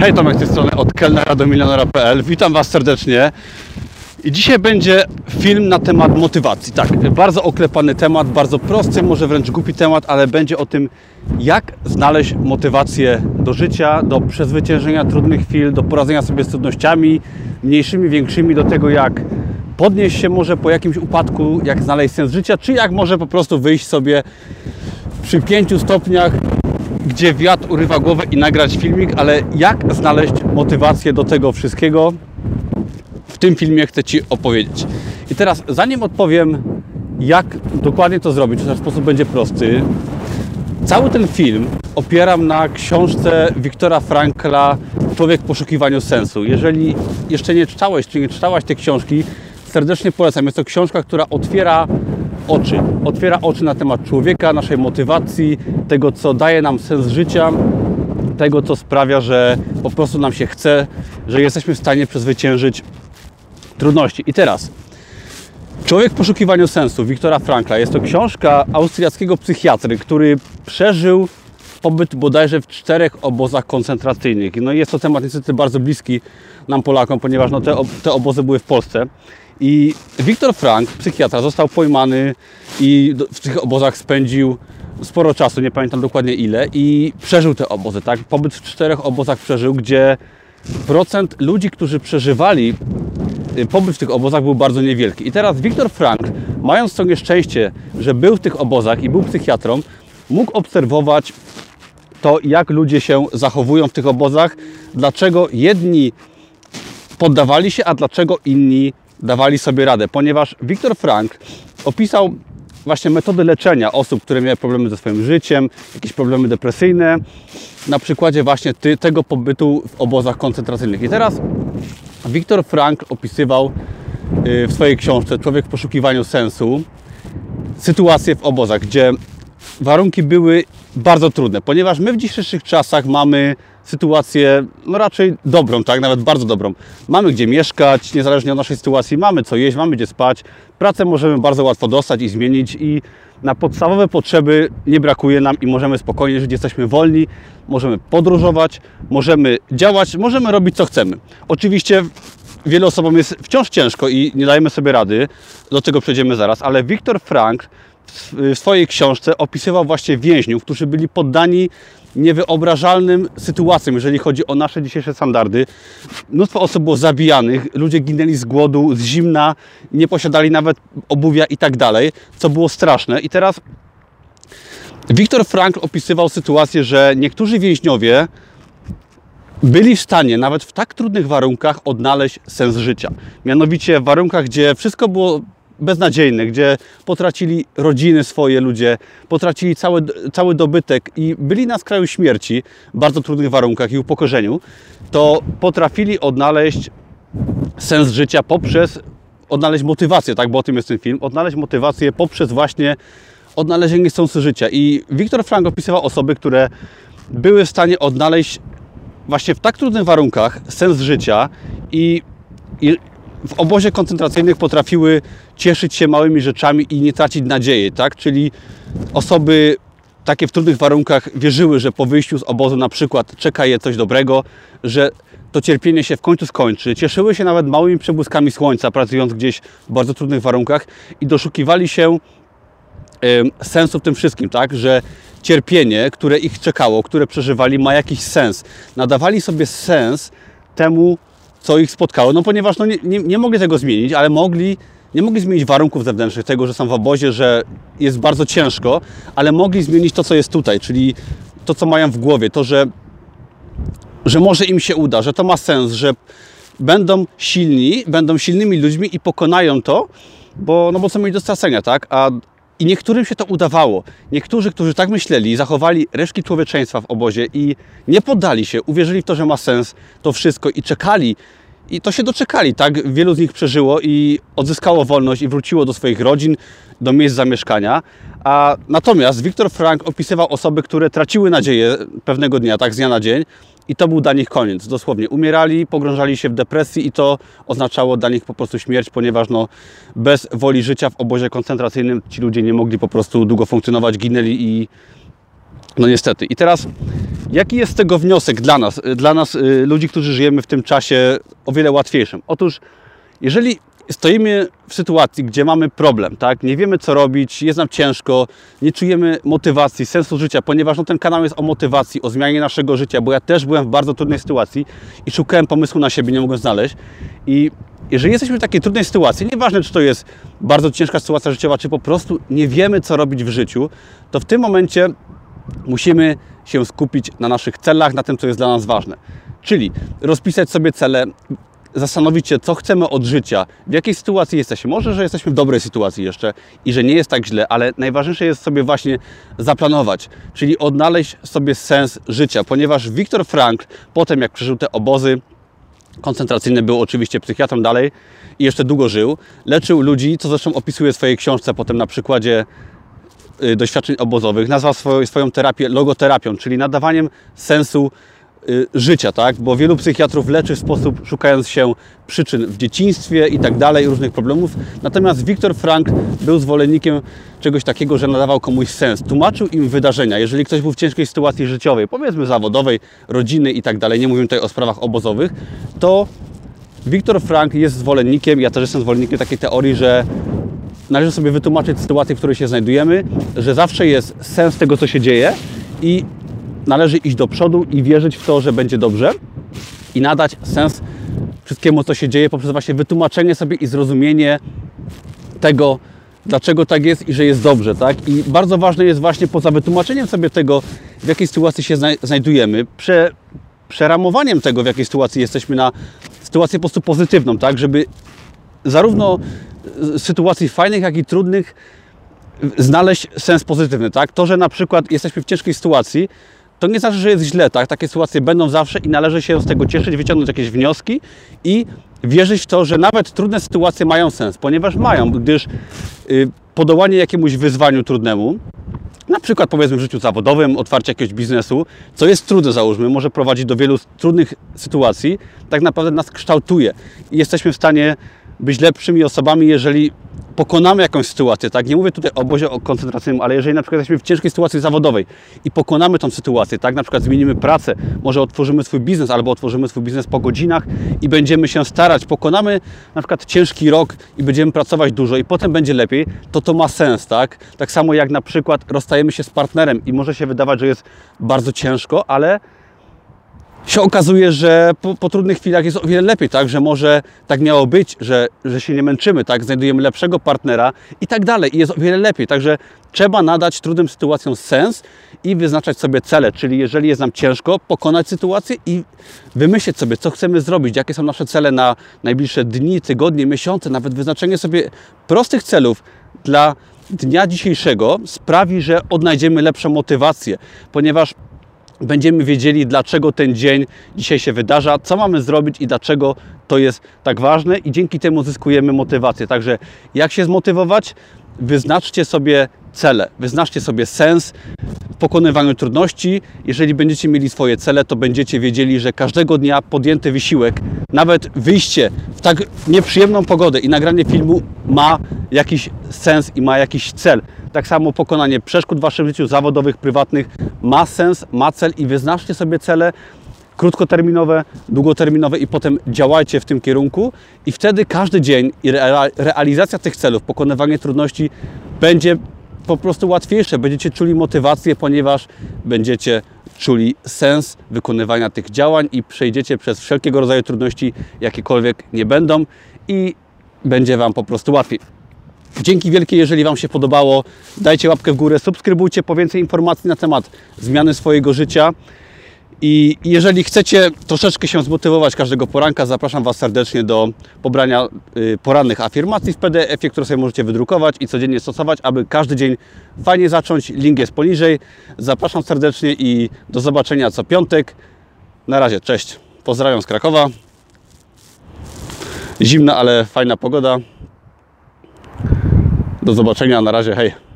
Hej, Tomek z tej strony od kelnera do milionera.pl. Witam Was serdecznie. I dzisiaj będzie film na temat motywacji. Tak, bardzo oklepany temat, bardzo prosty, może wręcz głupi temat, ale będzie o tym, jak znaleźć motywację do życia, do przezwyciężenia trudnych chwil, do poradzenia sobie z trudnościami, mniejszymi, większymi, do tego, jak podnieść się może po jakimś upadku, jak znaleźć sens życia, czy jak może po prostu wyjść sobie przy 5 stopniach gdzie wiatr urywa głowę i nagrać filmik, ale jak znaleźć motywację do tego wszystkiego, w tym filmie chcę Ci opowiedzieć. I teraz, zanim odpowiem, jak dokładnie to zrobić, w sposób będzie prosty, cały ten film opieram na książce Wiktora Frankla Człowiek w poszukiwaniu sensu. Jeżeli jeszcze nie czytałeś, czy nie czytałaś tej książki, serdecznie polecam. Jest to książka, która otwiera oczy. Otwiera oczy na temat człowieka, naszej motywacji, tego, co daje nam sens życia, tego, co sprawia, że po prostu nam się chce, że jesteśmy w stanie przezwyciężyć trudności. I teraz, Człowiek w poszukiwaniu sensu Wiktora Frankla jest to książka austriackiego psychiatry, który przeżył pobyt bodajże w czterech obozach koncentracyjnych. No jest to temat niestety bardzo bliski nam Polakom, ponieważ no te, te obozy były w Polsce. I Wiktor Frank, psychiatra, został pojmany i w tych obozach spędził sporo czasu, nie pamiętam dokładnie ile, i przeżył te obozy, tak? Pobyt w czterech obozach przeżył, gdzie procent ludzi, którzy przeżywali y, pobyt w tych obozach był bardzo niewielki. I teraz Wiktor Frank, mając to nieszczęście, że był w tych obozach i był psychiatrą, mógł obserwować to, jak ludzie się zachowują w tych obozach, dlaczego jedni poddawali się, a dlaczego inni dawali sobie radę, ponieważ Viktor Frank opisał właśnie metody leczenia osób, które miały problemy ze swoim życiem, jakieś problemy depresyjne, na przykładzie właśnie ty, tego pobytu w obozach koncentracyjnych. I teraz Viktor Frank opisywał y, w swojej książce Człowiek w poszukiwaniu sensu sytuację w obozach, gdzie warunki były bardzo trudne, ponieważ my w dzisiejszych czasach mamy sytuację no raczej dobrą, tak, nawet bardzo dobrą. Mamy gdzie mieszkać, niezależnie od naszej sytuacji, mamy co jeść, mamy gdzie spać. Pracę możemy bardzo łatwo dostać i zmienić i na podstawowe potrzeby nie brakuje nam i możemy spokojnie żyć, jesteśmy wolni, możemy podróżować, możemy działać, możemy robić co chcemy. Oczywiście wielu osobom jest wciąż ciężko i nie dajemy sobie rady, do tego przejdziemy zaraz, ale Viktor Frank w swojej książce opisywał właśnie więźniów, którzy byli poddani niewyobrażalnym sytuacjom, jeżeli chodzi o nasze dzisiejsze standardy. Mnóstwo osób było zabijanych, ludzie ginęli z głodu, z zimna, nie posiadali nawet obuwia i tak dalej, co było straszne. I teraz Viktor Frankl opisywał sytuację, że niektórzy więźniowie byli w stanie nawet w tak trudnych warunkach odnaleźć sens życia. Mianowicie w warunkach, gdzie wszystko było beznadziejne, gdzie potracili rodziny swoje ludzie, potracili cały, cały dobytek i byli na skraju śmierci w bardzo trudnych warunkach i upokorzeniu, to potrafili odnaleźć sens życia poprzez odnaleźć motywację, tak, bo o tym jest ten film, odnaleźć motywację poprzez właśnie odnalezienie sensu życia. I Viktor Frank opisywał osoby, które były w stanie odnaleźć właśnie w tak trudnych warunkach sens życia i, i w obozie koncentracyjnych potrafiły cieszyć się małymi rzeczami i nie tracić nadziei, tak? Czyli osoby takie w trudnych warunkach wierzyły, że po wyjściu z obozu na przykład czeka je coś dobrego, że to cierpienie się w końcu skończy. Cieszyły się nawet małymi przebłyskami słońca, pracując gdzieś w bardzo trudnych warunkach i doszukiwali się sensu w tym wszystkim, tak? Że cierpienie, które ich czekało, które przeżywali, ma jakiś sens. Nadawali sobie sens temu, co ich spotkało, no ponieważ no, nie, nie, nie mogli tego zmienić, ale mogli, nie mogli zmienić warunków zewnętrznych, tego, że są w obozie, że jest bardzo ciężko, ale mogli zmienić to, co jest tutaj, czyli to, co mają w głowie, to, że, że może im się uda, że to ma sens, że będą silni, będą silnymi ludźmi i pokonają to, bo, no bo co mieli do stracenia, tak? A i niektórym się to udawało. Niektórzy, którzy tak myśleli, zachowali resztki człowieczeństwa w obozie i nie poddali się, uwierzyli w to, że ma sens to wszystko i czekali. I to się doczekali, tak? Wielu z nich przeżyło i odzyskało wolność i wróciło do swoich rodzin, do miejsc zamieszkania. A natomiast Viktor Frank opisywał osoby, które traciły nadzieję pewnego dnia, tak z dnia na dzień, i to był dla nich koniec. Dosłownie umierali, pogrążali się w depresji i to oznaczało dla nich po prostu śmierć, ponieważ no, bez woli życia w obozie koncentracyjnym ci ludzie nie mogli po prostu długo funkcjonować, ginęli i No niestety. I teraz, jaki jest z tego wniosek dla nas, dla nas, y, ludzi, którzy żyjemy w tym czasie o wiele łatwiejszym? Otóż, jeżeli stoimy w sytuacji, gdzie mamy problem, tak? Nie wiemy co robić, jest nam ciężko, nie czujemy motywacji, sensu życia, ponieważ no, ten kanał jest o motywacji, o zmianie naszego życia, bo ja też byłem w bardzo trudnej sytuacji i szukałem pomysłu na siebie, nie mogłem znaleźć. I jeżeli jesteśmy w takiej trudnej sytuacji, nieważne czy to jest bardzo ciężka sytuacja życiowa, czy po prostu nie wiemy co robić w życiu, to w tym momencie musimy się skupić na naszych celach, na tym, co jest dla nas ważne. Czyli rozpisać sobie cele, zastanowić się, co chcemy od życia, w jakiej sytuacji jesteśmy. Może, że jesteśmy w dobrej sytuacji jeszcze i że nie jest tak źle, ale najważniejsze jest sobie właśnie zaplanować, czyli odnaleźć sobie sens życia, ponieważ Viktor Frankl, potem jak przeżył te obozy koncentracyjne, był oczywiście psychiatrą dalej i jeszcze długo żył, leczył ludzi, co zresztą opisuje w swojej książce potem na przykładzie doświadczeń obozowych, nazwał swoją, swoją terapię logoterapią, czyli nadawaniem sensu Y, życia, tak? Bo wielu psychiatrów leczy w sposób szukając się przyczyn w dzieciństwie i tak dalej, różnych problemów. Natomiast Viktor Frank był zwolennikiem czegoś takiego, że nadawał komuś sens. Tłumaczył im wydarzenia. Jeżeli ktoś był w ciężkiej sytuacji życiowej, powiedzmy zawodowej, rodziny i tak dalej, nie mówimy tutaj o sprawach obozowych, to Viktor Frank jest zwolennikiem, ja też jestem zwolennikiem takiej teorii, że należy sobie wytłumaczyć sytuację, w której się znajdujemy, że zawsze jest sens tego, co się dzieje i należy iść do przodu i wierzyć w to, że będzie dobrze i nadać sens wszystkiemu, co się dzieje poprzez właśnie wytłumaczenie sobie i zrozumienie tego, dlaczego tak jest i że jest dobrze, tak? I bardzo ważne jest właśnie poza wytłumaczeniem sobie tego, w jakiej sytuacji się znajdujemy, prze, przeramowaniem tego, w jakiej sytuacji jesteśmy na sytuację po prostu pozytywną, tak? Żeby zarówno sytuacji fajnych, jak i trudnych znaleźć sens pozytywny, tak? To, że na przykład jesteśmy w ciężkiej sytuacji, to nie znaczy, że jest źle, tak? Takie sytuacje będą zawsze i należy się z tego cieszyć, wyciągnąć jakieś wnioski i wierzyć w to, że nawet trudne sytuacje mają sens, ponieważ mają, gdyż yy, podołanie jakiemuś wyzwaniu trudnemu, na przykład powiedzmy w życiu zawodowym, otwarcie jakiegoś biznesu, co jest trudne załóżmy, może prowadzić do wielu trudnych sytuacji, tak naprawdę nas kształtuje i jesteśmy w stanie być lepszymi osobami, jeżeli pokonamy jakąś sytuację, tak? Nie mówię tutaj o obozie koncentracyjnym, ale jeżeli na przykład jesteśmy w ciężkiej sytuacji zawodowej i pokonamy tą sytuację, tak? Na przykład zmienimy pracę, może otworzymy swój biznes albo otworzymy swój biznes po godzinach i będziemy się starać, pokonamy na przykład ciężki rok i będziemy pracować dużo i potem będzie lepiej, to to ma sens, tak? Tak samo jak na przykład rozstajemy się z partnerem i może się wydawać, że jest bardzo ciężko, ale się okazuje, że po, po, trudnych chwilach jest o wiele lepiej, tak? Że może tak miało być, że, że się nie męczymy, tak? Znajdujemy lepszego partnera i tak dalej. I jest o wiele lepiej. Także trzeba nadać trudnym sytuacjom sens i wyznaczać sobie cele. Czyli jeżeli jest nam ciężko, pokonać sytuację i wymyślić sobie, co chcemy zrobić, jakie są nasze cele na najbliższe dni, tygodnie, miesiące, nawet wyznaczenie sobie prostych celów dla dnia dzisiejszego sprawi, że odnajdziemy lepszą motywację, ponieważ będziemy wiedzieli, dlaczego ten dzień dzisiaj się wydarza, co mamy zrobić i dlaczego to jest tak ważne i dzięki temu zyskujemy motywację. Także jak się zmotywować? Wyznaczcie sobie cele, wyznaczcie sobie sens w pokonywaniu trudności. Jeżeli będziecie mieli swoje cele, to będziecie wiedzieli, że każdego dnia podjęty wysiłek, nawet wyjście w tak nieprzyjemną pogodę i nagranie filmu ma jakiś sens i ma jakiś cel. Tak samo pokonanie przeszkód w Waszym życiu zawodowych, prywatnych ma sens, ma cel i wyznaczcie sobie cele krótkoterminowe, długoterminowe i potem działajcie w tym kierunku i wtedy każdy dzień i realizacja tych celów, pokonywanie trudności będzie po prostu łatwiejsze. Będziecie czuli motywację, ponieważ będziecie czuli sens wykonywania tych działań i przejdziecie przez wszelkiego rodzaju trudności, jakiekolwiek nie będą i będzie Wam po prostu łatwiej. Dzięki wielkie, jeżeli Wam się podobało. Dajcie łapkę w górę, subskrybujcie po więcej informacji na temat zmiany swojego życia. I jeżeli chcecie troszeczkę się zmotywować każdego poranka, zapraszam Was serdecznie do pobrania y, porannych afirmacji w PDF-ie, które sobie możecie wydrukować i codziennie stosować, aby każdy dzień fajnie zacząć. Link jest poniżej. Zapraszam serdecznie i do zobaczenia co piątek. Na razie, cześć. Pozdrawiam z Krakowa. Zimna, ale fajna pogoda. Do zobaczenia, na razie, hej.